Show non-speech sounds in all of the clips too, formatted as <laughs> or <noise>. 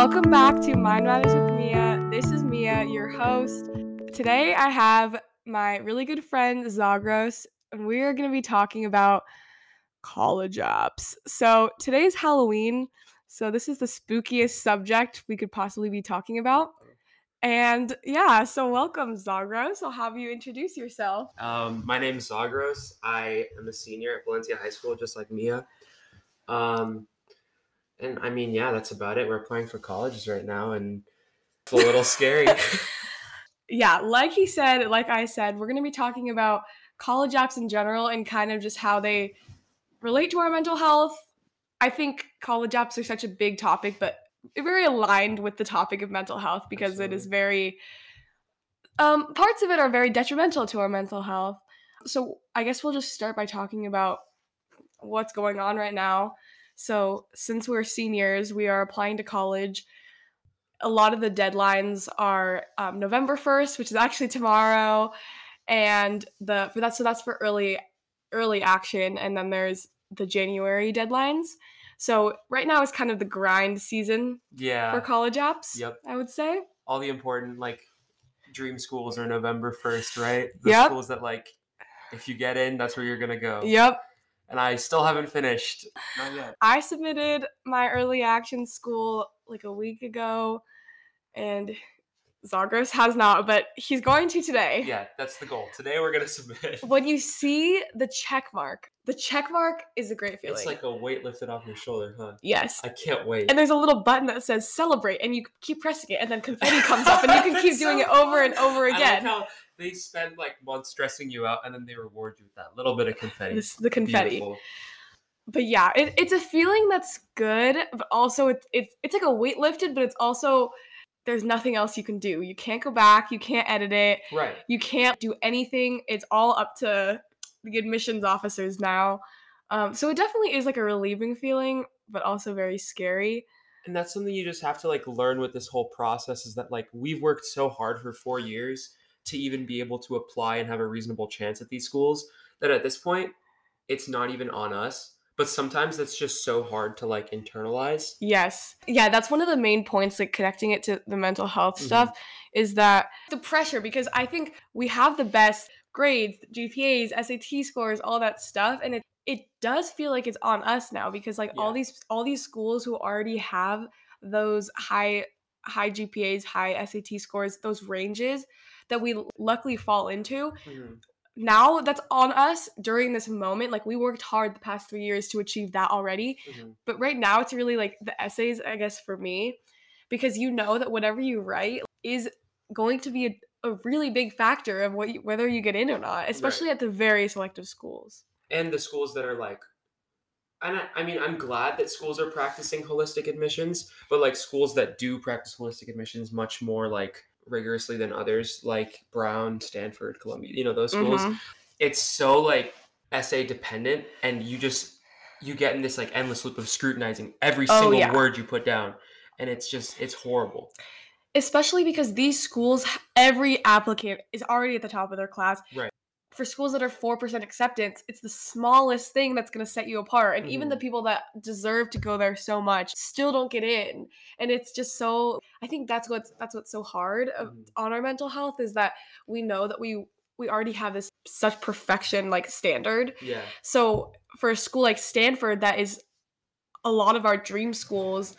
Welcome back to Mind Matters with Mia. This is Mia, your host. Today I have my really good friend Zagros, and we are going to be talking about college apps. So today's Halloween, so this is the spookiest subject we could possibly be talking about. And yeah, so welcome Zagros. I'll have you introduce yourself. Um, my name is Zagros. I am a senior at Valencia High School, just like Mia. Um, and I mean, yeah, that's about it. We're applying for colleges right now, and it's a little scary. <laughs> yeah, like he said, like I said, we're going to be talking about college apps in general and kind of just how they relate to our mental health. I think college apps are such a big topic, but very aligned with the topic of mental health because Absolutely. it is very um, parts of it are very detrimental to our mental health. So I guess we'll just start by talking about what's going on right now. So since we're seniors, we are applying to college. A lot of the deadlines are um, November first, which is actually tomorrow, and the for that so that's for early early action, and then there's the January deadlines. So right now is kind of the grind season yeah. for college apps. Yep. I would say. All the important like dream schools are November 1st, right? The yep. schools that like if you get in, that's where you're going to go. Yep. And I still haven't finished. Not yet. I submitted my early action school like a week ago and Zagros has not, but he's going to today. Yeah, that's the goal. Today we're gonna <laughs> submit. When you see the check mark, the check mark is a great feeling. It's like a weight lifted off your shoulder, huh? Yes. I can't wait. And there's a little button that says celebrate, and you keep pressing it, and then confetti <laughs> comes up, and you can keep doing so it over and over again. I like how they spend like months stressing you out, and then they reward you with that little bit of confetti. This, the confetti. Beautiful. But yeah, it, it's a feeling that's good, but also it's it's it's like a weight lifted, but it's also there's nothing else you can do. You can't go back, you can't edit it. Right. You can't do anything. It's all up to the admissions officers now. Um, so it definitely is like a relieving feeling, but also very scary. And that's something you just have to like learn with this whole process is that like we've worked so hard for four years to even be able to apply and have a reasonable chance at these schools that at this point it's not even on us but sometimes that's just so hard to like internalize. Yes. Yeah, that's one of the main points like connecting it to the mental health mm-hmm. stuff is that the pressure because I think we have the best grades, GPAs, SAT scores, all that stuff and it it does feel like it's on us now because like yeah. all these all these schools who already have those high high GPAs, high SAT scores, those ranges that we luckily fall into, mm-hmm now that's on us during this moment. Like we worked hard the past three years to achieve that already. Mm-hmm. But right now it's really like the essays, I guess, for me, because you know that whatever you write is going to be a, a really big factor of what you, whether you get in or not, especially right. at the very selective schools. And the schools that are like and I, I, mean i'm glad that schools are practicing holistic admissions but like schools that do practice holistic admissions much more like rigorously than others, like Brown, Stanford, Columbia, you know, those schools. Mm-hmm. It's so like essay dependent and you just you get in this like endless loop of scrutinizing every oh, single yeah. word you put down. And it's just it's horrible. Especially because these schools, every applicant is already at the top of their class. Right for schools that are 4% acceptance, it's the smallest thing that's going to set you apart. And mm-hmm. even the mm-hmm. people that deserve to go there so much still don't get in. And it's just so I think that's what's that's what's so hard mm-hmm. on our mental health is that we know that we we already have this such perfection like standard. Yeah. So for a school like Stanford that is a lot of our dream schools,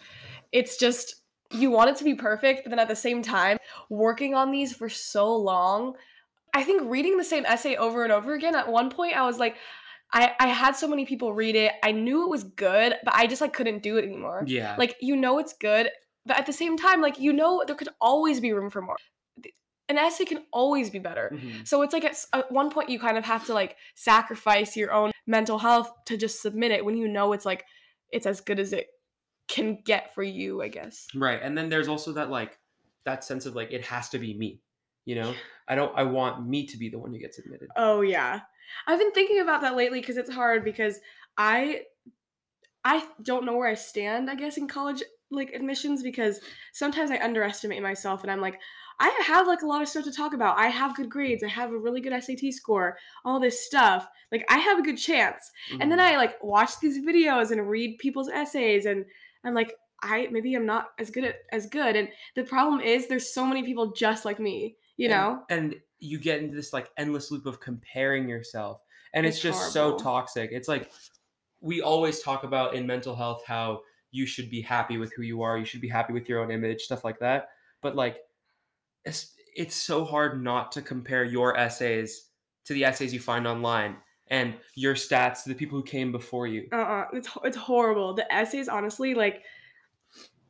it's just you want it to be perfect, but then at the same time, working on these for so long I think reading the same essay over and over again, at one point I was like, I, I had so many people read it. I knew it was good, but I just like couldn't do it anymore. Yeah. Like you know it's good, but at the same time, like you know there could always be room for more. An essay can always be better. Mm-hmm. So it's like at, at one point you kind of have to like sacrifice your own mental health to just submit it when you know it's like it's as good as it can get for you, I guess. Right. And then there's also that like that sense of like it has to be me. You know, I don't. I want me to be the one who gets admitted. Oh yeah, I've been thinking about that lately because it's hard because I, I don't know where I stand. I guess in college like admissions because sometimes I underestimate myself and I'm like, I have like a lot of stuff to talk about. I have good grades. I have a really good SAT score. All this stuff. Like I have a good chance. Mm-hmm. And then mm-hmm. I like watch these videos and read people's essays and I'm like, I maybe I'm not as good at as good. And the problem is there's so many people just like me, you And- know? and you get into this like endless loop of comparing yourself and it's, It's just so toxic it's like we always talk about in mental health how you should be happy with who you are you should be happy with your own image stuff like that but like it's, it's so hard not to compare your essays to the essays you find online and your stats to the people who came before you Uh-uh. It's it's horrible. The essays, honestly, like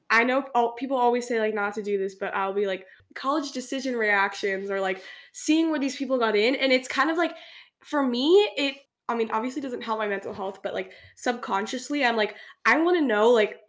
I know all, people always say like not to do this, but I'll be like college decision reactions or like seeing where these people got in, and it's kind of like for me, it. I mean, obviously doesn't help my mental health, but like subconsciously, I'm like I want to know like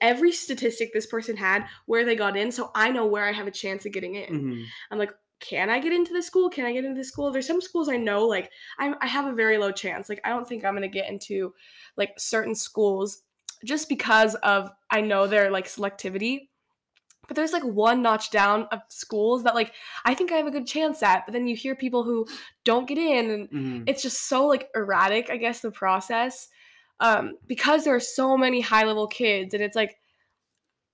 every statistic this person had, where they got in, so I know where I have a chance of getting in. Mhm. I'm like, can I get into this school? Can I get into this school? There's some schools I know, like I'm, I have a very low chance. Like I don't think I'm gonna get into like certain schools just because of I know their like selectivity. But there's like one notch down of schools that like I think I have a good chance at. But then you hear people who don't get in, and Mhm. it's just so like erratic. I guess the process um, because there are so many high level kids, and it's like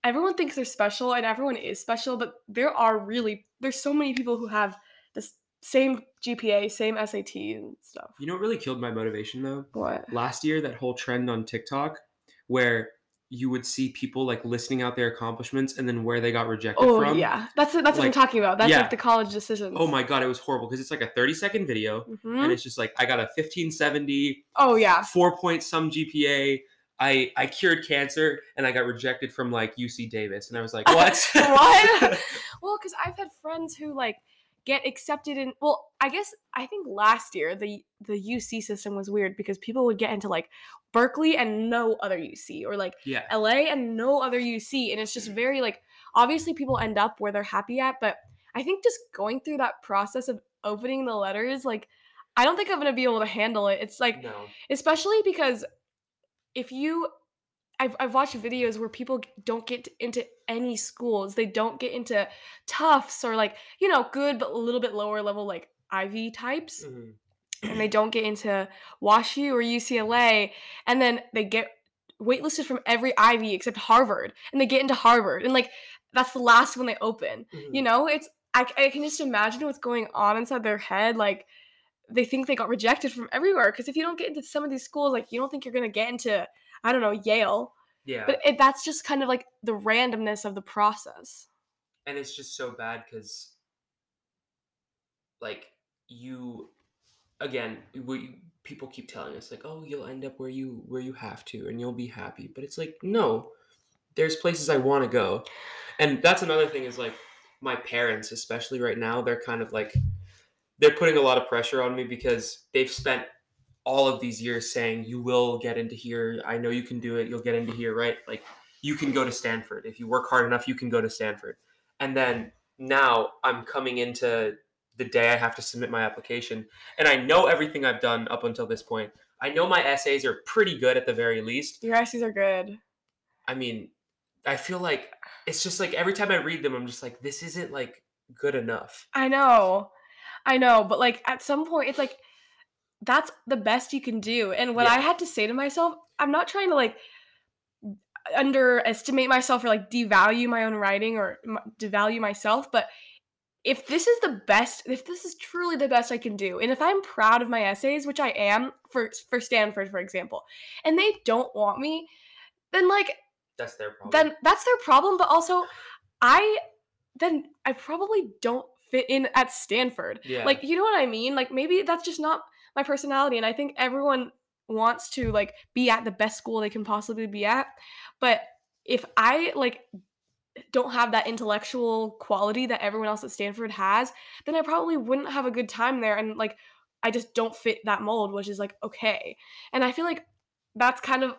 everyone thinks they're special and everyone is special, but there are really there's so many people who have this same GPA, same SAT and stuff. you know what really killed my motivation though What? last year that whole trend on TikTok where you would see people like listing out their accomplishments and then where they got rejected Oh from. yeah, that's that's what I'm talking about. That's yeah. like the college decisions. Oh my god, it was horrible because it's like a 30 second video Mhm. and it's just like I got a 1570, Oh yeah. four point some GPA. I I cured cancer and I got rejected from like UC Davis and I was like, what? <laughs> What? <laughs> Well, because I've had friends who like get accepted in. Well, I guess I think last year the the UC system was weird because people would get into like Berkeley and no other UC or like yeah. LA and no other UC, and it's just mm. very like obviously people end up where they're happy at, but I think just going through that process of opening the letters, like I don't think I'm gonna be able to handle it. It's like No. especially because if you I've, I've watched videos where people don't get into any schools. They don't get into tufts or like you know good but a little bit lower level like ivy types. Mhm. and they don't get into washu or ucla and then they get waitlisted from every ivy except harvard. And they get into harvard. And like that's the last one they open. You Mhm. know? It's I, I can just imagine what's going on inside their head. Like they think they got rejected from everywhere. Because if you don't get into some of these schools like you don't think you're going to get into i don't know yale. Yeah. but it, that's just kind of like the randomness of the process. And it's just so bad because like you again we people keep telling us like oh you'll end up where you where you have to and you'll be happy. But it's like no. There's places i want to go. And that's another thing is like my parents especially right now they're kind of like they're putting a lot of pressure on me because they've spent all of these years saying you will get into here. I know you can do it. You'll get into here right? Like you can go to stanford. If you work hard enough you can go to stanford. And then now I'm coming into the day I have to submit my application, and I know everything I've done up until this point. I know my essays are pretty good at the very least. your essays are good. I mean, I feel like it's just like every time I read them, I'm just like, this isn't like good enough. i know. I know. But like at some point it's like that's the best you can do and what Yeah. i had to say to myself i'm not trying to like underestimate myself or like devalue my own writing or m- devalue myself but if this is the best if this is truly the best i can do and if i'm proud of my essays which i am for for stanford for example and they don't want me then like That's their problem. then that's their problem but also i then i probably don't fit in at stanford yeah, like you know what i mean like maybe that's just not my personality and i think everyone wants to like be at the best school they can possibly be at but if i like don't have that intellectual quality that everyone else at stanford has then i probably wouldn't have a good time there and like i just don't fit that mold which is like okay and i feel like that's kind of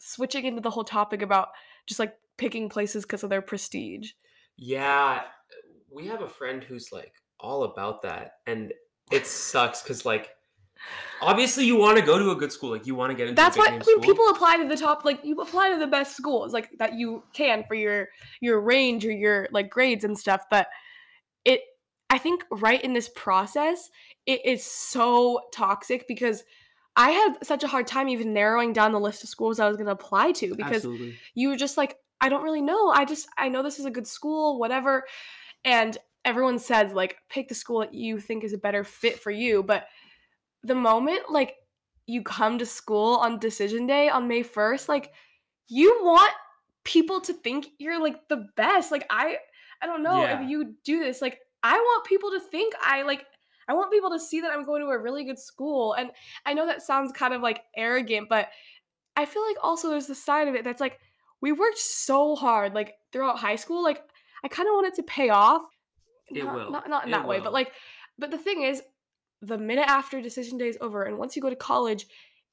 switching into the whole topic about just like picking places because of their prestige yeah. We have a friend who's like all about that, and it sucks because like. Obviously, you want to go to a good school. Like you want to get into. That's a big why I mean school. people apply to the top like you apply to the best schools like that you can for your your range or your like grades and stuff but it I think right in this process it is so toxic because I had such a hard time even narrowing down the list of schools I was going to apply to because Absolutely. you were just like I don't really know. I just I know this is a good school, whatever. And everyone says like pick the school that you think is a better fit for you, but the moment like you come to school on decision day on May 1st, like you want people to think you're like the best. Like I I don't know Yeah. if you do this. Like I want people to think I like I want people to see that I'm going to a really good school. And I know that sounds kind of like arrogant, but I feel like also there's the side of it that's like we worked so hard like throughout high school. Like I kind of want it to pay off. It not, will. Not, not in It that way, but like but the thing is the minute after decision day is over and once you go to college,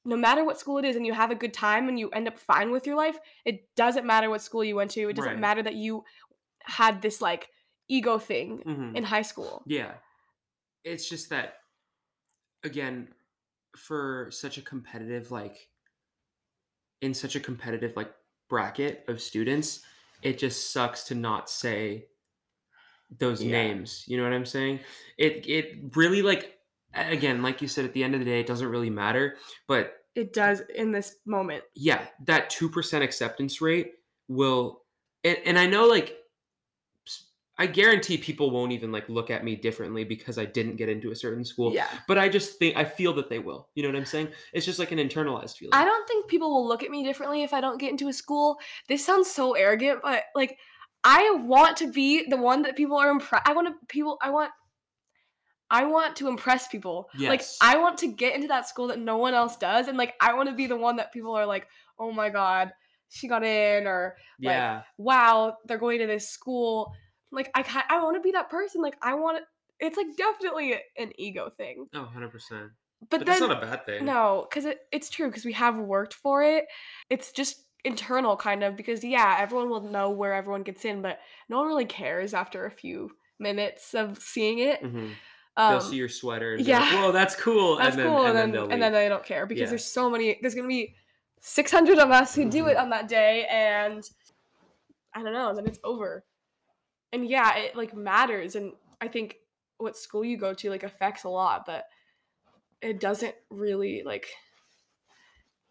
no matter what school it is and you have a good time and you end up fine with your life, it doesn't matter what school you went to. It doesn't Right. matter that you had this like ego thing Mhm. in high school. Yeah. It's just that again, for such a competitive like in such a competitive like bracket of students, it just sucks to not say those Yeah. names. You know what I'm saying? It it really like again, like you said at the end of the day, it doesn't really matter, but It does in this moment. yeah, that 2% acceptance rate will and, and I know like I guarantee people won't even like look at me differently because I didn't get into a certain school. yeah. But I just think I feel that they will. You know what I'm saying? It's just like an internalized feeling. I don't think people will look at me differently if I don't get into a school. This sounds so arrogant, but like I want to be the one that people are impressed. I want to people. I want. I want to impress people. Yes. Like I want to get into that school that no one else does, and like I want to be the one that people are like, "Oh my god, she got in," or like, yeah. "Wow, they're going to this school." Like I, ki- I want to be that person. Like I want. It's like definitely an ego thing. Oh, 100%. But, But, then that's not a bad thing. no, because it, it's true, because we have worked for it. It's just internal, kind of, because yeah, everyone will know where everyone gets in, but no one really cares after a few minutes of seeing it. hmm Um, they'll see your sweater and yeah. yeah. Whoa, that's cool. that's and then, cool, and, then, they'll and then they don't care because Yeah. there's so many. There's gonna be 600 of us who do it Mhm. on that day, and I don't know. Then it's over. And yeah, it like matters, and I think what school you go to like affects a lot, but it doesn't really like.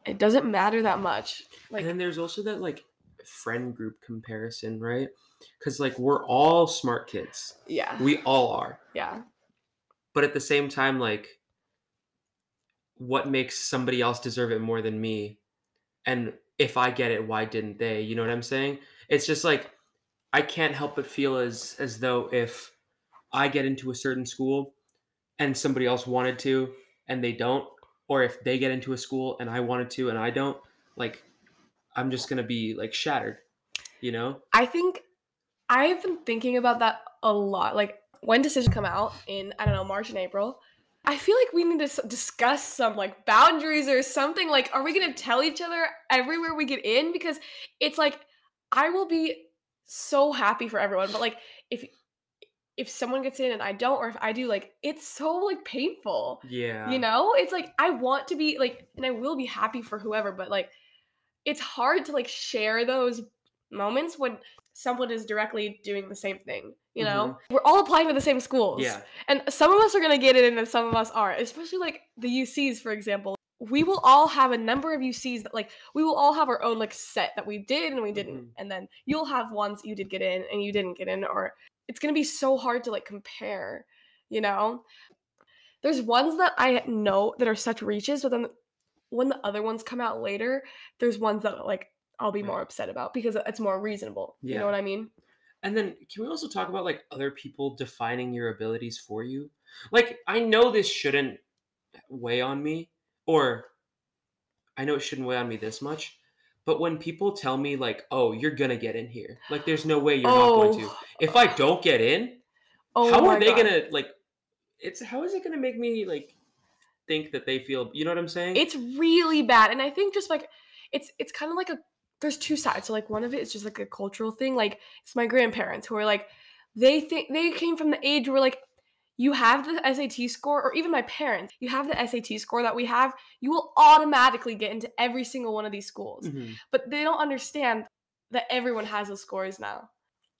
It doesn't matter that much. Like and then there's also that like friend group comparison, right? Because like we're all smart kids. yeah, We all are. yeah, but at the same time like what makes somebody else deserve it more than me? And if i get it why didn't they? You know what i'm saying? It's just like i can't help but feel as as though if i get into a certain school and somebody else wanted to and they don't or if they get into a school and i wanted to and i don't like i'm just gonna be like shattered you know? I think I've been thinking about that a lot. Like when decisions come out in I don't know March and April, I feel like we need to discuss some like boundaries or something. Like, are we gonna tell each other everywhere we get in? Because it's like I will be so happy for everyone, but like if if someone gets in and I don't, or if I do, like it's so like painful. yeah You know, it's like I want to be like, and I will be happy for whoever, but like, it's hard to like share those moments when someone is directly doing the same thing. You know, we're all applying to the same schools. yeah And some of us are gonna get it, and some of us aren't. Especially like the UCs, for example. We will all have a number of UCs that like we will all have our own like set that we did and we didn't, Mhm. and then you'll have ones you did get in and you didn't get in, or it's gonna be so hard to like compare. You know, there's ones that I know that are such reaches, but then when the other ones come out later, there's ones that like I'll be more upset about because it's more reasonable. Yeah. You know what I mean? And then can we also talk about like other people defining your abilities for you? Like I know this shouldn't weigh on me or I know it shouldn't weigh on me this much, but when people tell me like, "Oh, you're going to get in here." Like there's no way you're not going to. Oh. If I don't get in, oh how are they going to like it's how is it going to make me like think that they feel, you know what I'm saying? it's really bad and i think just like it's it's kind of like a there's two sides so like one of it is just like a cultural thing like it's my grandparents who are like they think they came from the age where like you have the SAT score or even my parents you have the SAT score that we have you will automatically get into every single one of these schools Mhm. but they don't understand that everyone has those scores now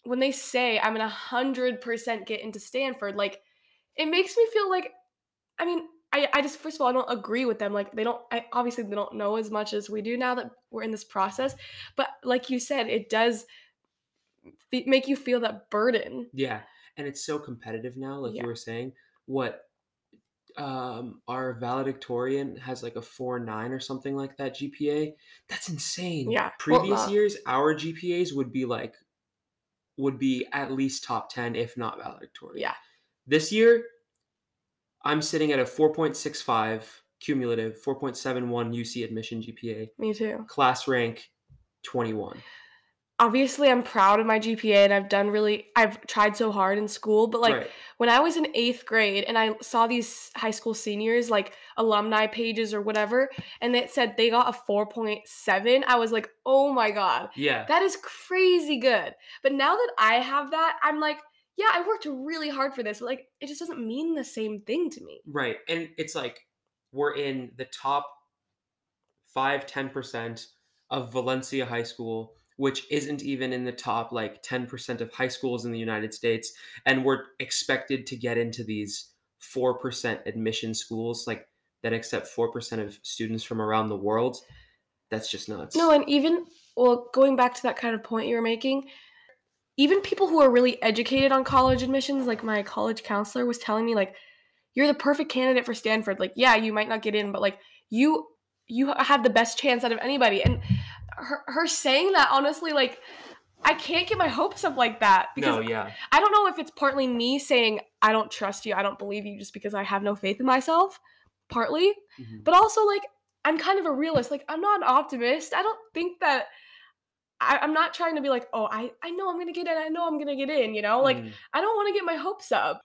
when they say i'm gonna 100% get into stanford like it makes me feel like i mean I, I just first of all I don't agree with them. Like they don't I obviously they don't know as much as we do now that we're in this process. But like you said, it does fe- make you feel that burden. Yeah, and it's so competitive now. Like Yeah. you were saying, what um our valedictorian has like a four nine or something like that GPA. That's insane. Yeah, well, Previous uh, years, our GPAs would be like would be at least top ten, if not valedictorian. Yeah. This year, I'm sitting at a four point six five cumulative, four point seven one UC admission GPA, Me too. class rank twenty one. Obviously I'm proud of my GPA and I've done really I've tried so hard in school, but like right. when I was in eighth grade and I saw these high school seniors, like alumni pages or whatever, and it said they got a 4.7, I was like, oh my God, Yeah. that is crazy good. But now that I have that, I'm like, yeah, I worked really hard for this, but like, it just doesn't mean the same thing to me. Right. And it's like we're in the top five, 10% of Valencia High School, which isn't even in the top like 10% of high schools in the United States. And we're expected to get into these 4% admission schools, like that accept 4% of students from around the world. That's just nuts. No, and even, well, going back to that kind of point you were making, even people who are really educated on college admissions, like my college counselor was telling me, like, you're the perfect candidate for Stanford. Like, yeah, you might not get in, but like, you you have the best chance out of anybody. And her, her saying that, honestly, like, I can't get my hopes up like that because no, yeah. I don't know if it's partly me saying I don't trust you, I don't believe you just because I have no faith in myself, partly, Mhm. but also like I'm kind of a realist. Like I'm not an optimist. I don't think that I, I'm not trying to be like, oh, I, I know I'm gonna get in. I know I'm gonna get in. You know, like Mhm. I don't want to get my hopes up.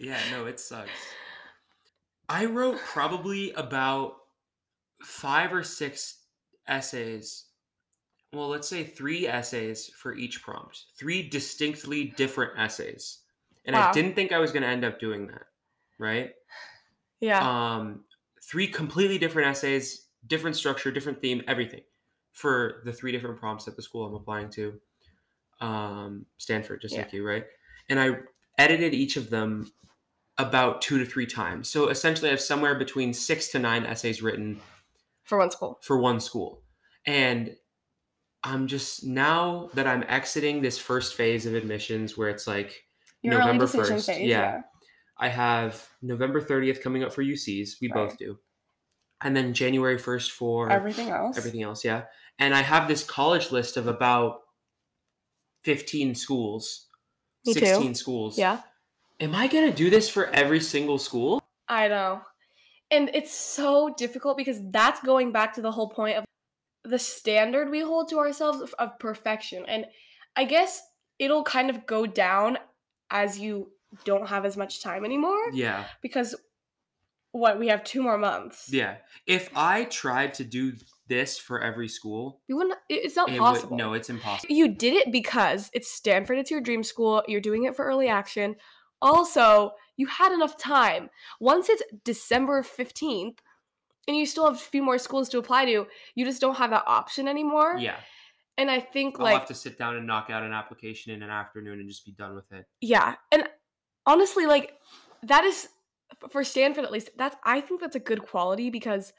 Yeah, no, it sucks. I wrote probably about five or six essays. Well, let's say three essays for each prompt, three distinctly different essays. And I didn't think I was going to end up doing that, right? Yeah, Um, three completely different essays, different structure, different theme, everything for the three different prompts at the school I'm applying to, um, Stanford, just like you, right? And I edited each of them about two to three times. So essentially, I have somewhere between six to nine essays written for one school. for one school. And I'm just now that I'm exiting this first phase of admissions where it's like Your November 1st. phase, yeah. yeah. I have November 30th coming up for UCs. We both do. And then January 1st for Everything else. everything else. Yeah. And I have this college list of about 15 schools, Me too. 16 schools. Yeah, Am I going to do this for every single school? I know. And it's so difficult because that's going back to the whole point of the standard we hold to ourselves of, of perfection. And I guess it'll kind of go down as you don't have as much time anymore Yeah. because what we have two more months. Yeah. If I tried to do this for every school, You wouldn't it's not it possible. would no, it's impossible. You did it because it's Stanford, it's your dream school, you're doing it for early action. Also, you had enough time. Once it's December 15th and you still have a few more schools to apply to, you just don't have that option anymore. Yeah. And I think like I'll have to sit down and knock out an application in an afternoon and just be done with it. yeah, and honestly like that is for Stanford at least. That's I think that's a good quality because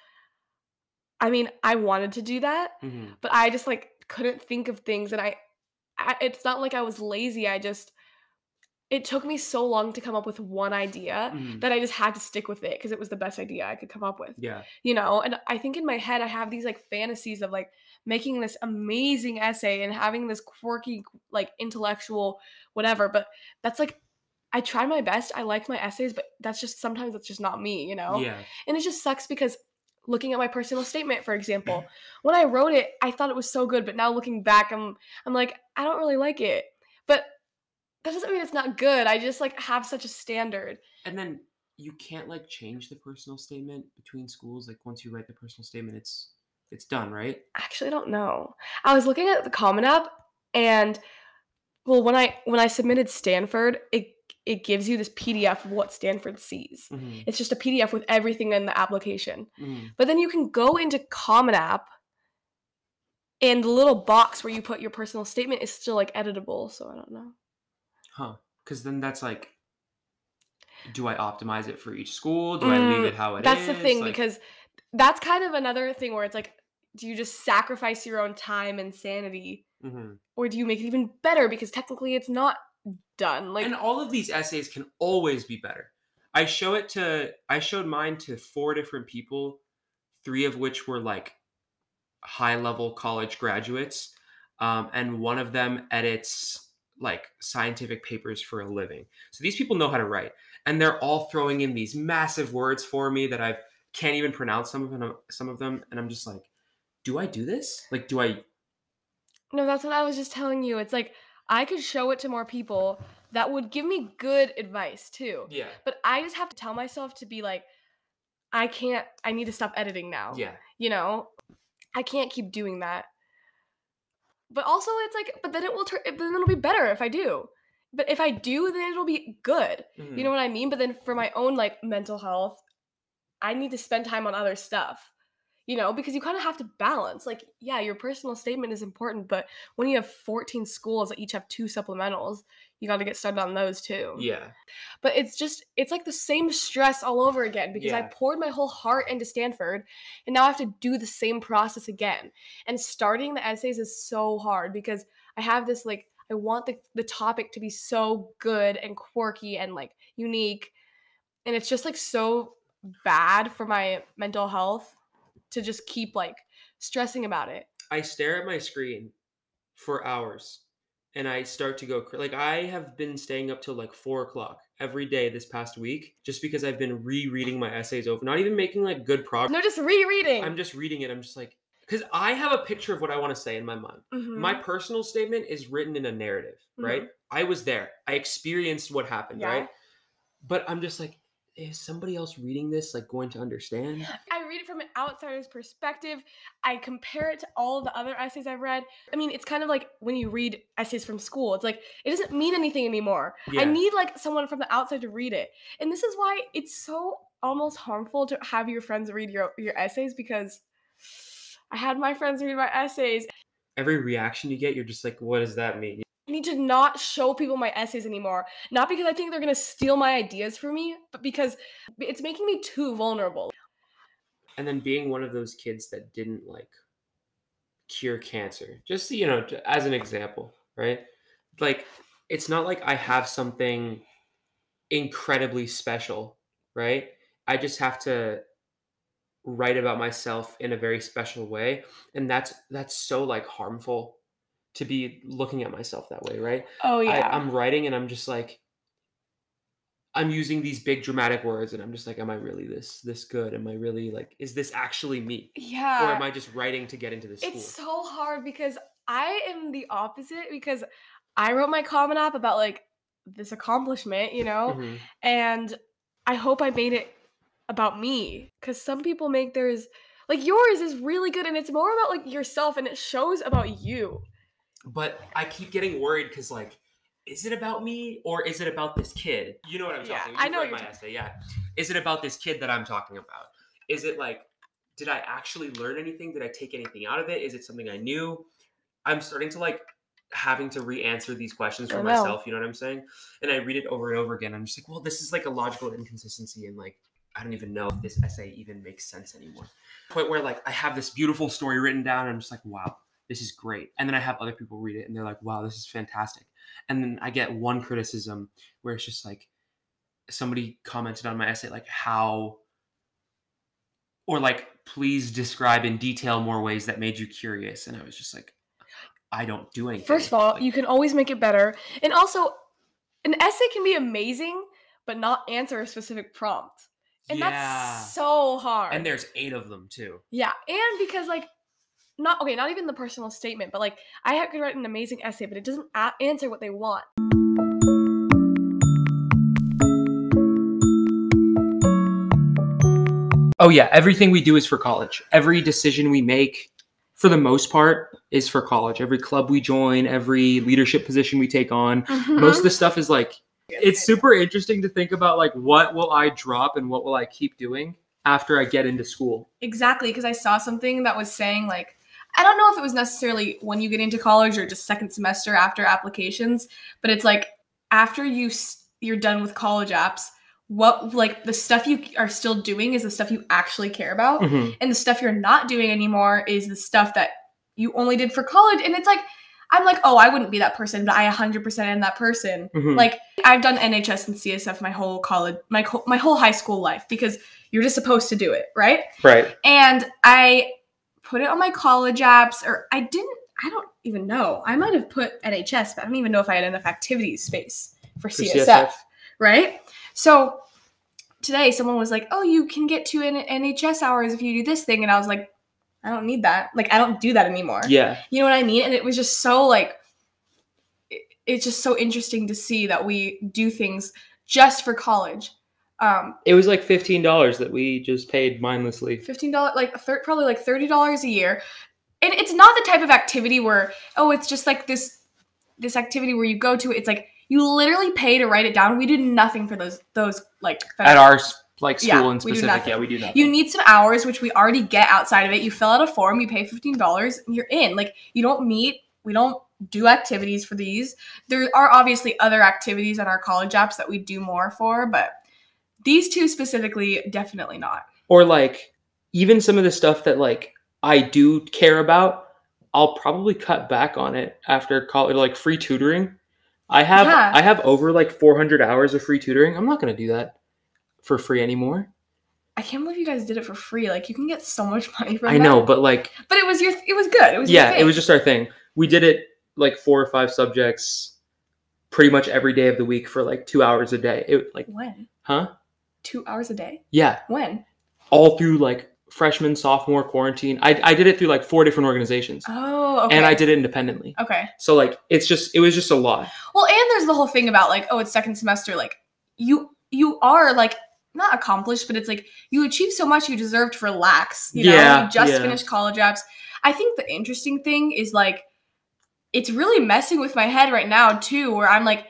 I mean, I wanted to do that, Mhm. but I just like couldn't think of things and I, I it's not like I was lazy. I just it took me so long to come up with one idea Mhm. that I just had to stick with it because it was the best idea I could come up with. Yeah. You know, and I think in my head I have these like fantasies of like making this amazing essay and having this quirky like intellectual whatever, but that's like I try my best. I like my essays, but that's just sometimes that's just not me, you know? Yeah. And it just sucks because looking at my personal statement, for example, <clears throat> when I wrote it, I thought it was so good, but now looking back, I'm I'm like, I don't really like it. But that doesn't mean it's not good. I just like have such a standard. And then you can't like change the personal statement between schools. Like once you write the personal statement, it's it's done, right? Actually, I don't know. I was looking at the Common App and well, when I when I submitted Stanford, it it gives you this PDF of what Stanford sees. Mhm. It's just a PDF with everything in the application. Mhm. But then you can go into Common App and the little box where you put your personal statement is still like editable, so I don't know. Huh. Because then that's like do I optimize it for each school? Do I leave Mm, it how it is? That's the thing Like, because that's kind of another thing where it's like, do you just sacrifice your own time and sanity, mhm. or do you make it even better because technically it's not done? Like, and all of these essays can always be better. I show it to I showed mine to four different people, three of which were like high level college graduates, um, and one of them edits like scientific papers for a living. So these people know how to write, and they're all throwing in these massive words for me that I can't even pronounce some of them. Some of them, and I'm just like, do I do this? Like, do I? no, that's what I was just telling you. It's like I could show it to more people that would give me good advice too. Yeah, But I just have to tell myself to be like, I can't, I need to stop editing now. yeah. You know, I can't keep doing that. But also, it's like, but then it will turn, then it'll be better if I do. But if I do, then it'll be good. Mhm. You know what I mean? But then for my own like mental health, I need to spend time on other stuff. You know, because you kind of have to balance. Like, yeah, your personal statement is important, but when you have 14 schools that each have two supplementals, you got to get started on those too. yeah. But it's just, it's like the same stress all over again because I poured my whole heart into Stanford and now I have to do the same process again. And starting the essays is so hard because I have this like, I want the, the topic to be so good and quirky and like unique. And it's just like so bad for my mental health to just keep like stressing about it. I stare at my screen for hours and I start to go like I have been staying up till like four o'clock every day this past week just because I've been rereading my essays over, not even making like good progress. No, just rereading. I'm just reading it. I'm just like because I have a picture of what I want to say in my mind. Mhm. My personal statement is written in a narrative, right? I was there. I experienced what happened, Yeah. right? But I'm just like, is somebody else reading this like going to understand? I read it from an outsider's perspective. I compare it to all the other essays I've read. I mean, it's kind of like when you read essays from school. It's like it doesn't mean anything anymore. Yeah. I need like someone from the outside to read it. And this is why it's so almost harmful to have your friends read your your essays because I had my friends read my essays. Every reaction you get, you're just like, what does that mean? I need to not show people my essays anymore. Not because I think they're gonna steal my ideas from me, but because it's making me too vulnerable. and then being one of those kids that didn't like cure cancer just you know to- as an example right like it's not like i have something incredibly special right i just have to write about myself in a very special way and that's that's so like harmful to be looking at myself that way right Oh I, i'm writing and i'm just like i'm using these big dramatic words and i'm just like am i really this this good am i really like is this actually me yeah. or am i just writing to get into the school It's so hard because I am the opposite because I wrote my Common App about like this accomplishment, you know, Mhm. and I hope I made it about me because some people make theirs like yours is really good and it's more about like yourself and it shows about you. But i keep getting worried because like is it about me or is it about this kid? You know what i'm Yeah, talking I You've know what my you're essay yeah. Is it about this kid that i'm talking about? Is it like did i actually learn anything? Did i take anything out of it? Is it something i knew? I'm starting to like having to re-answer these questions for myself you know what i'm saying? And i read it over and over again i'm just like well this is like a logical inconsistency and like i don't even know if this essay even makes sense anymore. Point where like i have this beautiful story written down and i'm just like wow this is great. And then i have other people read it and they're like wow this is fantastic. And then i get one criticism where it's just like somebody commented on my essay like how or like please describe in detail more ways that made you curious. And i was just like i don't do anything. First of all, Like, you can always make it better. And also, an essay can be amazing but not answer a specific prompt. And yeah. that's so hard. and there's eight of them too. Yeah, and because like not okay, not even the personal statement, but like I could write an amazing essay, but it doesn't a- answer what they want. Oh yeah, everything we do is for college. Every decision we make, for the most part, is for college. Every club we join, every leadership position we take on, mm-hmm. most of the stuff is like it's super interesting to think about like what will I drop and what will I keep doing after I get into school. exactly because I saw something that was saying like I don't know if it was necessarily when you get into college or just second semester after applications, but it's like after you you're done with college apps, what like the stuff you are still doing is the stuff you actually care about Mhm. and the stuff you're not doing anymore is the stuff that you only did for college and it's like i'm like oh i wouldn't be that person but i 100% am that person Mhm. like i've done nhs and csf my whole college my, my whole high school life because you're just supposed to do it right right. and i put it on my college apps or i didn't i don't even know i might have put nhs but i don't even know if i had enough activities space for For csf right? So today someone was like, "Oh, you can get to N- NHS hours if you do this thing," and I was like, "I don't need that. Like, I don't do that anymore." Yeah. You know what I mean? And it was just so like, it's just so interesting to see that we do things just for college. Um, It was like fifteen dollars that we just paid mindlessly. fifteen dollars, like thir- probably like thirty dollars a year, and it's not the type of activity where oh, it's just like this this activity where you go to it. It's like you literally pay to write it down. We do nothing for those those like At our like school Yeah, in we do specific, nothing. yeah, we do nothing. You need some hours, which we already get outside of it. You fill out a form, you pay fifteen dollars, and you're in. Like you don't meet, we don't do activities for these. There are obviously other activities on our college apps that we do more for, but these two specifically, definitely not. or like even some of the stuff that like I do care about, I'll probably cut back on it after college. Like free tutoring, I have Yeah. I have over like 400 hours of free tutoring. I'm not gonna do that for free anymore. I can't believe you guys did it for free. Like you can get so much <laughs> money from I that. know, but like but it was your, it was good. It was yeah, it was just our thing. We did it like four or five subjects, pretty much every day of the week for like two hours a day. It like when huh? Two hours a day. Yeah, When? all through like freshman sophomore quarantine. I I did it through like four different organizations, Oh, okay. and I did it independently. Okay. So like it's just it was just a lot. Well, and there's the whole thing about like, oh, it's second semester. Like, you you are like not accomplished, but it's like you achieved so much, you deserve to relax. You know, Yeah, you just yeah. finished college apps. I think the interesting thing is like, it's really messing with my head right now too, where I'm like,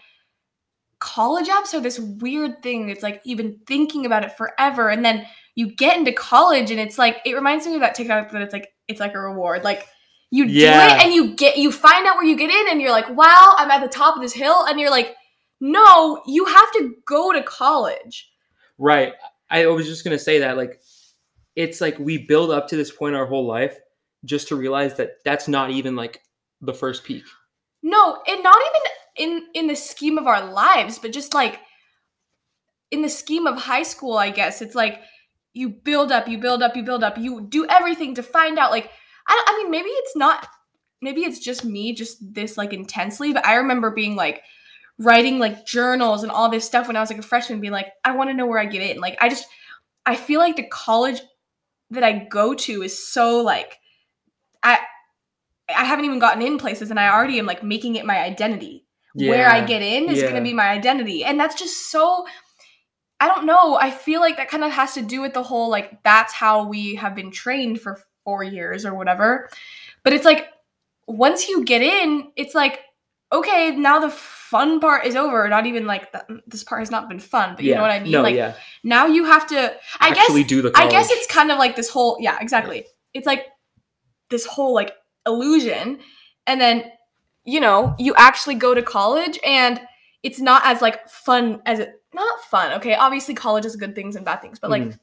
college apps are this weird thing. It's like you've been thinking about it forever, and then you get into college, and it's like it reminds me of that TikTok that it's like it's like a reward, like. You do it and you get you find out where you get in and you're like, wow, I'm at the top of this hill, and you're like, no, you have to go to college. Right. I was just gonna say that like it's like we build up to this point our whole life just to realize that that's not even like the first peak. No, and not even in in the scheme of our lives, but just like in the scheme of high school, I guess it's like you build up, you build up, you build up, you do everything to find out. Like, I, I mean, maybe it's not, maybe it's just me, just this like intensely, but I remember being like writing like journals and all this stuff when I was like a freshman, being like, I want to know where I get in. Like, I just, I feel like the college that I go to is so like, I, I haven't even gotten in places and I already am like making it my identity. Where I get in is Yeah. going to be my identity. And that's just so I don't know. I feel like that kind of has to do with the whole like that's how we have been trained for 4 years or whatever. But it's like once you get in, it's like okay, now the fun part is over. Not even like th- this part has not been fun, but you know what I mean? No, like yeah. now you have to I guess Actually do the I guess it's kind of like this whole yeah, exactly. It's like this whole like illusion and then you know, you actually go to college and it's not as like fun as it not fun. Okay, obviously college is good things and bad things, but like Mhm.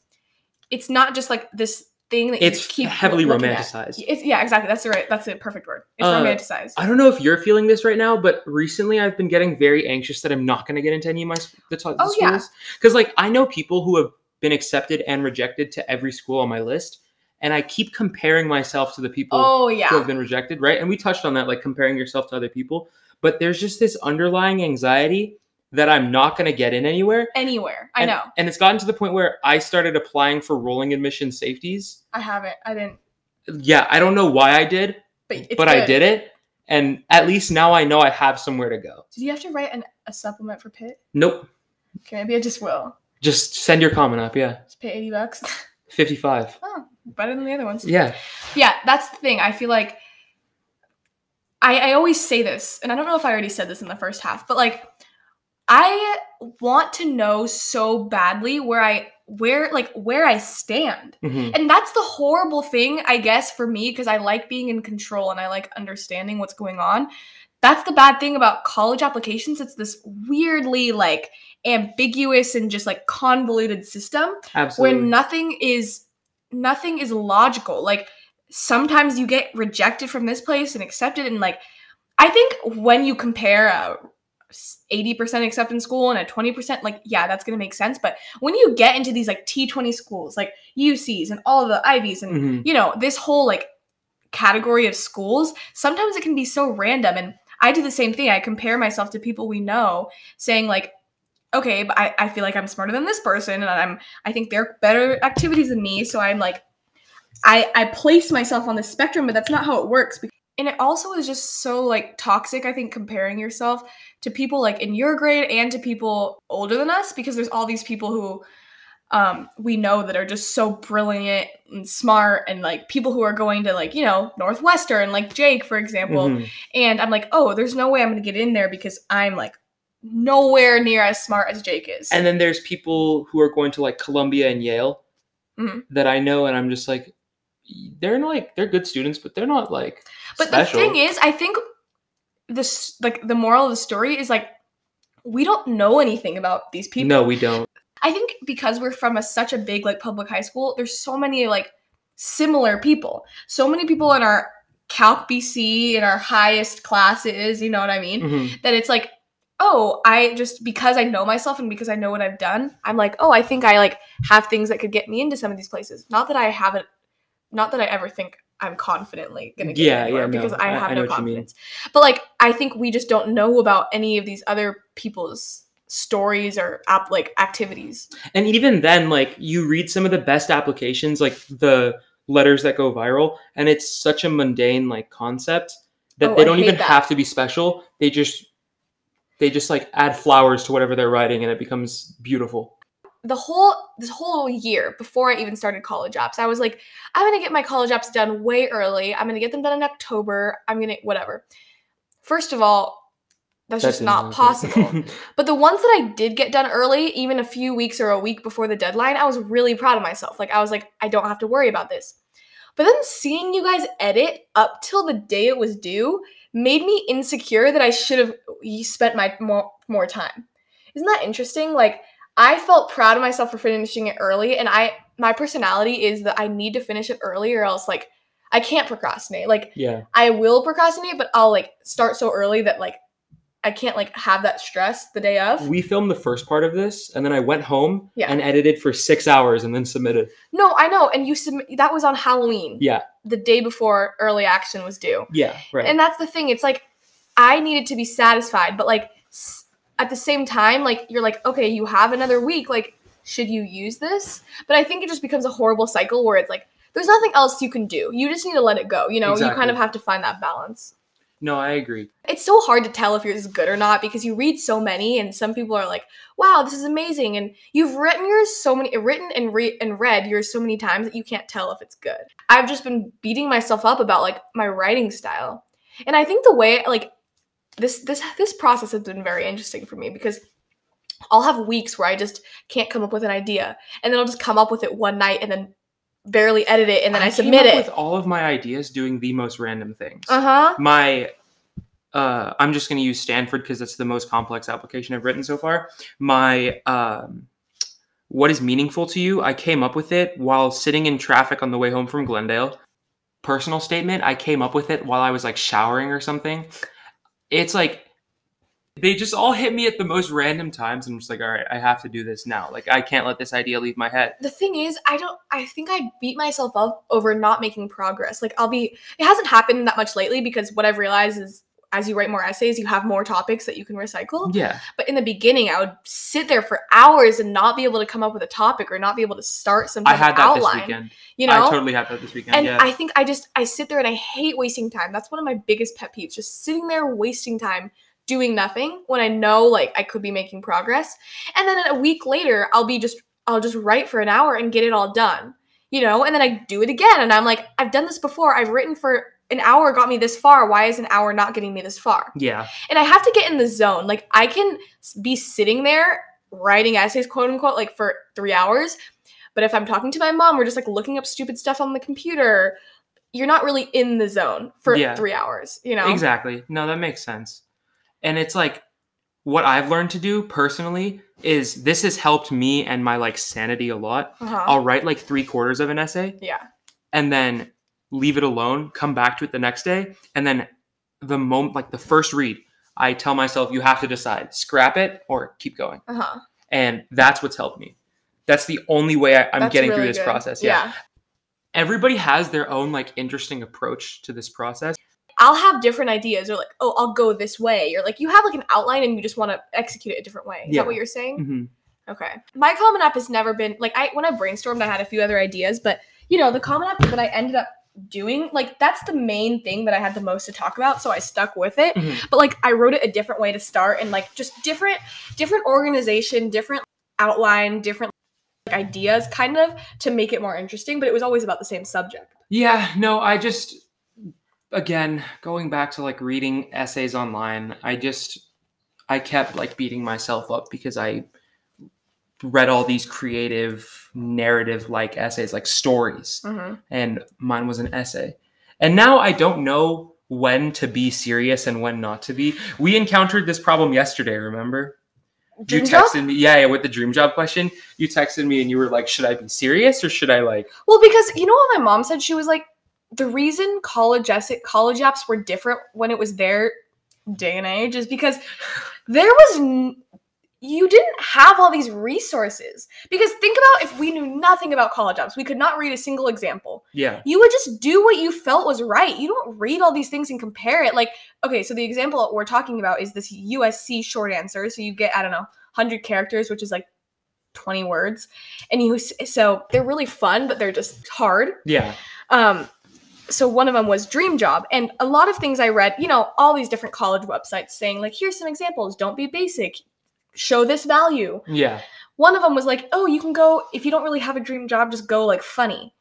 it's not just like this thing that It's you keep heavily romanticized. It's, yeah, exactly. That's the right. That's the perfect word. It's Uh, romanticized. I don't know if you're feeling this right now, but recently I've been getting very anxious that I'm not going to get into any of my the, t- the Oh, yeah. schools because like I know people who have been accepted and rejected to every school on my list, and I keep comparing myself to the people oh who have been rejected, right? And we touched on that, like comparing yourself to other people. But there's just this underlying anxiety that I'm not going to get in anywhere. Anywhere. I and, know. And it's gotten to the point where I started applying for rolling admission safeties. I haven't. I didn't. Yeah, I don't know why I did, But but I did it. And at least now I know I have somewhere to go. Did you have to write an, a supplement for Pitt? Nope. Okay, maybe I just will. Just send your Common App. Yeah. Just pay eighty bucks. <laughs> 55. oh, better than the other ones. Yeah. Yeah, that's the thing. I feel like I, I always say this, and I don't know if I already said this in the first half, but like I want to know so badly where I where like where I stand. Mhm. And that's the horrible thing, I guess, for me, because I like being in control and I like understanding what's going on. that's the bad thing about college applications. It's this weirdly like ambiguous and just like convoluted system Absolutely. where nothing is nothing is logical. Like sometimes you get rejected from this place and accepted and like I think when you compare a 80% acceptance school and a 20% like yeah that's going to make sense but when you get into these like T20 schools like UCs and all the Ivies and Mhm. you know this whole like category of schools sometimes it can be so random and I do the same thing I compare myself to people we know saying like okay but I, I feel like I'm smarter than this person and I'm I think they're better activities than me so I'm like I I place myself on the spectrum but that's not how it works and it also is just so like toxic i think comparing yourself to people like in your grade and to people older than us because there's all these people who um, we know that are just so brilliant and smart and like people who are going to like you know northwestern like jake for example Mhm. and i'm like oh there's no way i'm gonna get in there because i'm like nowhere near as smart as jake is And then there's people who are going to like Columbia and Yale Mhm. that I know, and I'm just like, they're not like they're good students, but they're not like But special. the thing is, I think this like the moral of the story is like we don't know anything about these people. no, we don't. I think because we're from a such a big like public high school, there's so many like similar people. So many people in our Calc BC in our highest classes, you know what I mean? Mhm. That it's like, oh, I just because I know myself and because I know what I've done, I'm like, oh, I think I like have things that could get me into some of these places. Not that I haven't not that I ever think I'm confidently gonna get Yeah, anywhere yeah, because I I- have I no know what you mean. confidence. But like I think we just don't know about any of these other people's stories or app like activities. And even then, like you read some of the best applications, like the letters that go viral, and it's such a mundane like concept that Oh, they don't even that. have to be special. They just they just like add flowers to whatever they're writing, and it becomes beautiful. the whole this whole year before I even started college apps, I was like, I'm gonna get my college apps done way early. I'm gonna get them done in October. I'm gonna whatever. First of all, that's That just not possible. <laughs> But the ones that I did get done early, even a few weeks or a week before the deadline, I was really proud of myself. Like I was like, I don't have to worry about this. But then seeing you guys edit up till the day it was due made me insecure that I should have spent my more, more time. Isn't that interesting? Like I felt proud of myself for finishing it early and I my personality is that I need to finish it early or else like I can't procrastinate. Like yeah, I will procrastinate, but I'll like start so early that like I can't like have that stress the day of. we filmed the first part of this, and then I went home Yeah. and edited for six hours, and then submitted. No, I know, and you submit that was on Halloween, Yeah, the day before early action was due. yeah, right. And that's the thing. It's like I needed to be satisfied, but like s- at the same time, like you're like, okay, you have another week. Like, should you use this? But I think it just becomes a horrible cycle where it's like there's nothing else you can do. You just need to let it go. You know, you kind of have to find that balance. No, I agree. it's so hard to tell if yours is good or not because you read so many and some people are like wow this is amazing. And you've written yours so many written and re- and read yours so many times that you can't tell if it's good. I've just been beating myself up about like my writing style. And i think the way like this this this process has been very interesting for me because i'll have weeks where i just can't come up with an idea and then i'll just come up with it one night and then barely edit it and then i, came submit up it with all of my ideas doing the most random things. uh-huh my uh, I'm just going to use Stanford because that's the most complex application I've written so far. My um, what is meaningful to you? I came up with it while sitting in traffic on the way home from Glendale. Personal statement: I came up with it while I was like showering or something. It's like they just all hit me at the most random times. And I'm just like, all right, I have to do this now. Like I can't let this idea leave my head. the thing is i don't i think i beat myself up over not making progress like i'll be it hasn't happened that much lately because what i've realized is as you write more essays you have more topics that you can recycle Yeah, but in the beginning i would sit there for hours and not be able to come up with a topic or not be able to start some I had that outline this weekend. you know I totally had that this weekend. and yeah. I think I just I sit there and I hate wasting time. That's one of my biggest pet peeves. Just sitting there wasting time doing nothing when I know like I could be making progress. And then a week later, I'll be just I'll just write for an hour and get it all done. You know, and then I do it again and I'm like, I've done this before. I've written for an hour got me this far. Why is an hour not getting me this far? yeah. And I have to get in the zone. Like I can be sitting there writing essays, quote unquote, like for three hours. But if I'm talking to my mom, we're just like looking up stupid stuff on the computer. you're not really in the zone for Yeah. three hours. You know, Exactly. No, that makes sense. And it's like what I've learned to do personally is this has helped me and my like sanity a lot. Uh-huh. I'll write like three quarters of an essay yeah, and then leave it alone, come back to it the next day, and then the moment like the first read, I tell myself you have to decide, scrap it or keep going. uh huh. And that's what's helped me. That's the only way I, I'm getting through this process. Yeah. Everybody has their own like interesting approach to this process. I'll have different ideas, or like, oh, I'll go this way, or like you have like an outline and you just want to execute it a different way. Is Yeah. that what you're saying? Mhm. Okay. My common app has never been like I when I brainstormed, I had a few other ideas, but you know, the common app that I ended up doing, like that's the main thing that I had the most to talk about, so I stuck with it. Mhm. But like I wrote it a different way to start and like just different different organization, different outline, different like, ideas kind of to make it more interesting, but it was always about the same subject. Yeah, no, I just again, going back to like reading essays online, I just I kept like beating myself up because I read all these creative narrative like essays like stories Mm-hmm. and mine was an essay. And now I don't know when to be serious and when not to be. We encountered this problem yesterday, remember? Dream you job? texted me, yeah, yeah, with the dream job question. You texted me and you were like, "Should I be serious or should I like?" Well, because you know what my mom said? She was like, the reason college college apps were different when it was their day and age is because there was n- you didn't have all these resources. Because think about if we knew nothing about college apps, we could not read a single example. Yeah, You would just do what you felt was right. You don't read all these things and compare it. Like, okay, so the example we're talking about is this USC short answer. So you get I don't know, 100 characters, which is like 20 words. And you so they're really fun, but they're just hard. yeah, Um, so one of them was Dream Job, and a lot of things I read, you know, all these different college websites saying like, here's some examples. Don't be basic. Show this value. yeah. One of them was like, oh, you can go if you don't really have a dream job, just go like funny,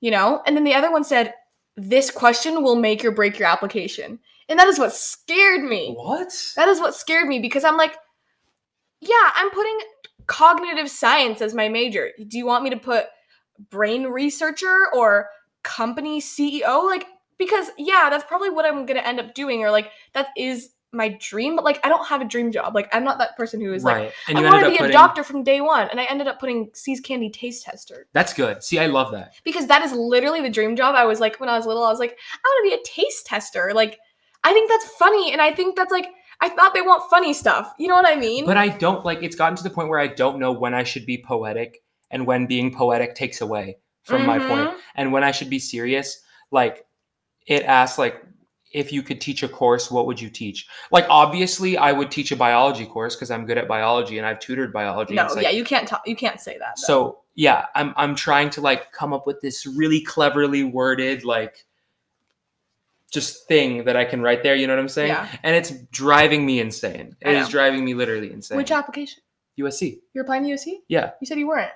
you know. And then the other one said, this question will make or break your application, and that is what scared me. What? That is what scared me because I'm like, yeah, I'm putting cognitive science as my major. Do you want me to put brain researcher or company CEO? Like, because yeah, that's probably what I'm gonna end up doing, or like that is my dream, but like I don't have a dream job. Like I'm not that person who is like. And I want to be up a doctor from day one, and I ended up putting See's Candy taste tester That's good. See, I love that. because that is literally the dream job. I was like, when I was little, I was like, I want to be a taste tester. Like, I think that's funny, and I think that's like, I thought they want funny stuff. You know what I mean? But I don't like. It's gotten to the point where I don't know when I should be poetic and when being poetic takes away from my point, Mhm. and when I should be serious. Like, it asks like. If you could teach a course, what would you teach? Like, obviously, I would teach a biology course because I'm good at biology and I've tutored biology. No, like- yeah, you can't talk. You can't say that. though. So yeah, I'm I'm trying to like come up with this really cleverly worded like just thing that I can write there. You know what I'm saying? Yeah. And it's driving me insane. It is driving me literally insane. which application? USC. You're applying to USC? Yeah, You said you weren't.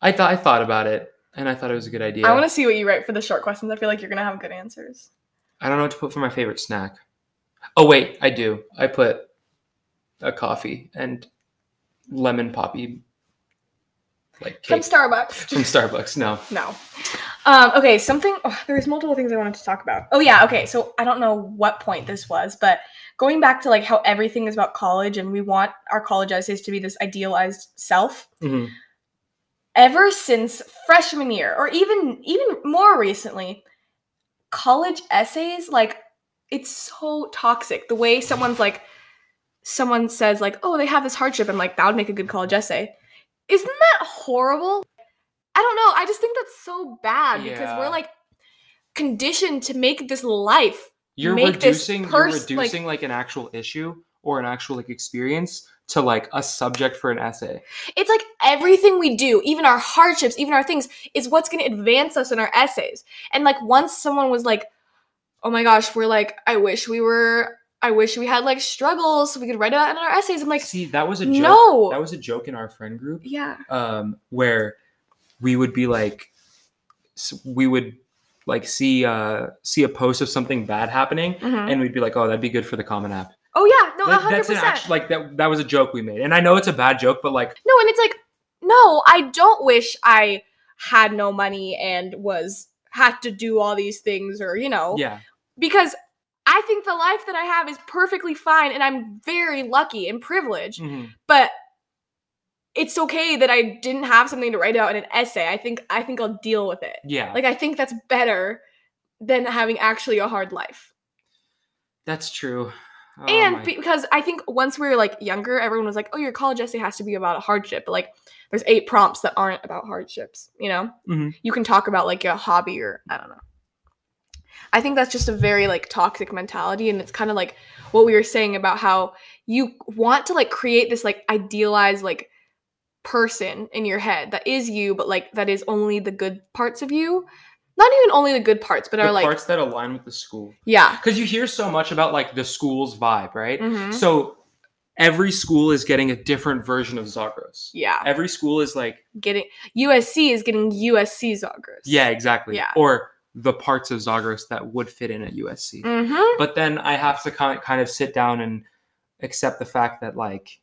I thought I thought about it and I thought it was a good idea. I want to see what you write for the short questions. I feel like you're gonna have good answers. I don't know what to put for my favorite snack. Oh wait, I do. I put a coffee and lemon poppy like From Starbucks. from Starbucks. No. No. Um, okay, something. Oh, there's multiple things I wanted to talk about. Oh yeah, okay. So I don't know what point this was, but going back to like how everything is about college, and we want our college essays to be this idealized self. Mhm. Ever since freshman year, or even even more recently, college essays like it's so toxic. The way someone's like, someone says like, oh, they have this hardship, and like that would make a good college essay. Isn't that horrible? I don't know. I just think that's so bad because we're like conditioned to make this life. you're make this reducing pers- you're like- reducing like, an actual issue or an actual like experience to like a subject for an essay It's like everything we do, even our hardships, even our things, is what's going to advance us in our essays. And like once someone was like, "Oh my gosh, we're like, I wish we were, I wish we had like struggles so we could write about it in our essays." I'm like, see that was a joke no, that was a joke in our friend group yeah, um where we would be like we would like see uh see a post of something bad happening Mhm. and we'd be like oh that'd be good for the common app oh yeah, no, That- hundred that's an percent. act- like that that was a joke we made and i know it's a bad joke but like No, and it's like, no, I don't wish I had no money and was had to do all these things or, you know, Yeah. because I think the life that I have is perfectly fine and I'm very lucky and privileged, Mhm. but it's okay that I didn't have something to write out in an essay. I think I think I'll deal with it. Yeah. Like I think that's better than having actually a hard life. that's true. Oh and my- because I think once we were like younger, everyone was like, "Oh, your college essay has to be about a hardship." But like, there's eight prompts that aren't about hardships. You know, Mhm. you can talk about like a hobby or I don't know. I think that's just a very like toxic mentality, and it's kind of like what we were saying about how you want to like create this like idealized like person in your head that is you, but like that is only the good parts of you. Not even only the good parts, but the are like parts that align with the school. yeah. Because you hear so much about like the school's vibe, right? Mhm. So every school is getting a different version of Zagros. Yeah. Every school is like, getting USC is getting USC Zagros. yeah, exactly. Yeah. Or the parts of Zagros that would fit in at USC. Mm-hmm. But then I have to kind of, kind of sit down and accept the fact that like,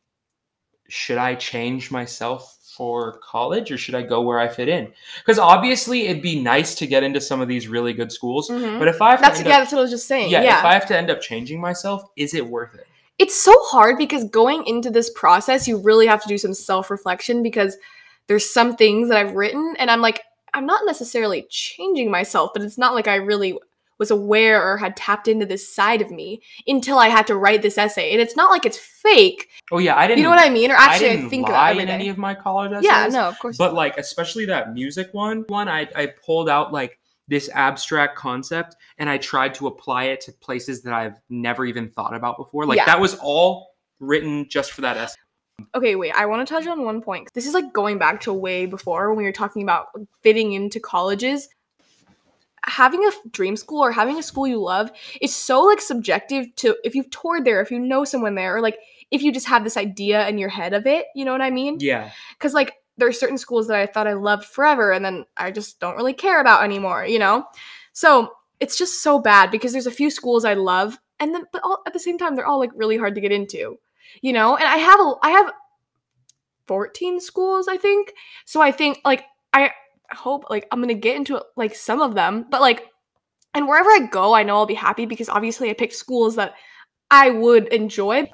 should I change myself for college or should I go where I fit in? Because obviously it'd be nice to get into some of these really good schools. Mm-hmm. But if I have That's to end yeah, up, that's what I was just saying. yeah, Yeah. if I have to end up changing myself, is it worth it? it's so hard because going into this process, you really have to do some self-reflection because there's some things that I've written and I'm like, I'm not necessarily changing myself, but it's not like I really was aware or had tapped into this side of me until I had to write this essay. And it's not like it's fake. Oh yeah, I didn't. You know what I mean? Or actually, I I, didn't think lie of it in any of my college essays. Yeah, no, of course. But like, especially that music one, one I I pulled out like this abstract concept and I tried to apply it to places that I've never even thought about before. Like Yeah. that was all written just for that essay. Okay, wait. I want to touch on one point. This is like going back to way before when we were talking about fitting into colleges. Having a dream school or having a school you love is so like subjective to if you've toured there, if you know someone there, or like if you just have this idea in your head of it. You know what I mean? Yeah. Because like there are certain schools that I thought I loved forever, and then I just don't really care about anymore. You know? So it's just so bad because there's a few schools I love, and then but all at the same time they're all like really hard to get into. You know? And I have a I have 14 schools, I think. So I think like I hope like I'm gonna get into like some of them, but like and wherever I go, I know I'll be happy because obviously I picked schools that I would enjoy.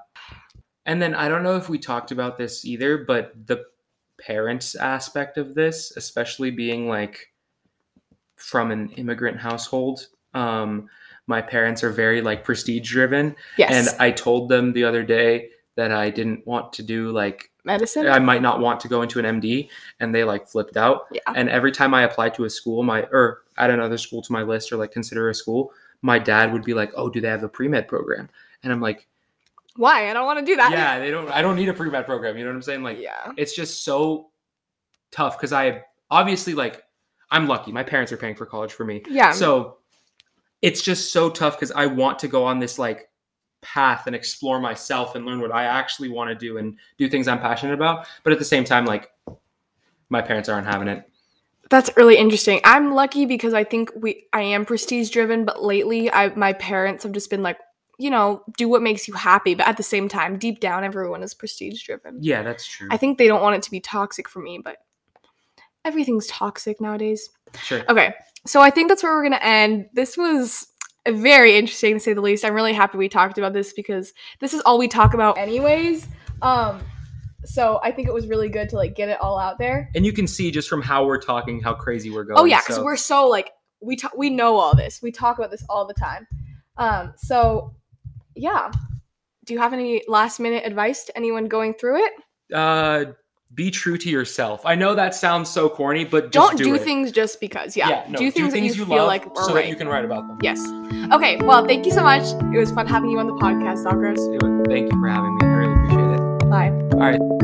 And then I don't know if we talked about this either, but the parents aspect of this, especially being like from an immigrant household, um, my parents are very like prestige driven. Yes. And I told them the other day that I didn't want to do like medicine. I might not want to go into an MD, and they like flipped out. yeah. And every time I applied to a school, my or add another school to my list or like consider a school, my dad would be like, "Oh, do they have a pre med program?" And I'm like, Why? I don't want to do that. "Yeah, they don't. I don't need a pre med program." You know what I'm saying? Like, yeah. it's just so tough because I obviously like I'm lucky. My parents are paying for college for me, Yeah. so it's just so tough because I want to go on this like path and explore myself and learn what I actually want to do and do things I'm passionate about. But at the same time, like my parents aren't having it. That's really interesting. I'm lucky because I think we I am prestige driven, but lately I my parents have just been like, you know, do what makes you happy, but at the same time, deep down everyone is prestige driven. Yeah, that's true. I think they don't want it to be toxic for me, but everything's toxic nowadays. sure. Okay, so I think that's where we're gonna end. This was very interesting to say the least. I'm really happy we talked about this because this is all we talk about anyways. Um, so I think it was really good to like get it all out there. And you can see just from how we're talking how crazy we're going. Oh yeah, because so- we're so like we talk we know all this. We talk about this all the time. Um, so yeah. Do you have any last minute advice to anyone going through it? uh be true to yourself. I know that sounds so corny, but just Don't do, do, things just because. Yeah. no, do things that you, feel love like are so right. that you can write about them. Yes. Okay. Well, thank you so much. It was fun having you on the podcast, Zagros. Thank you for having me. I really appreciate it. Bye. All right.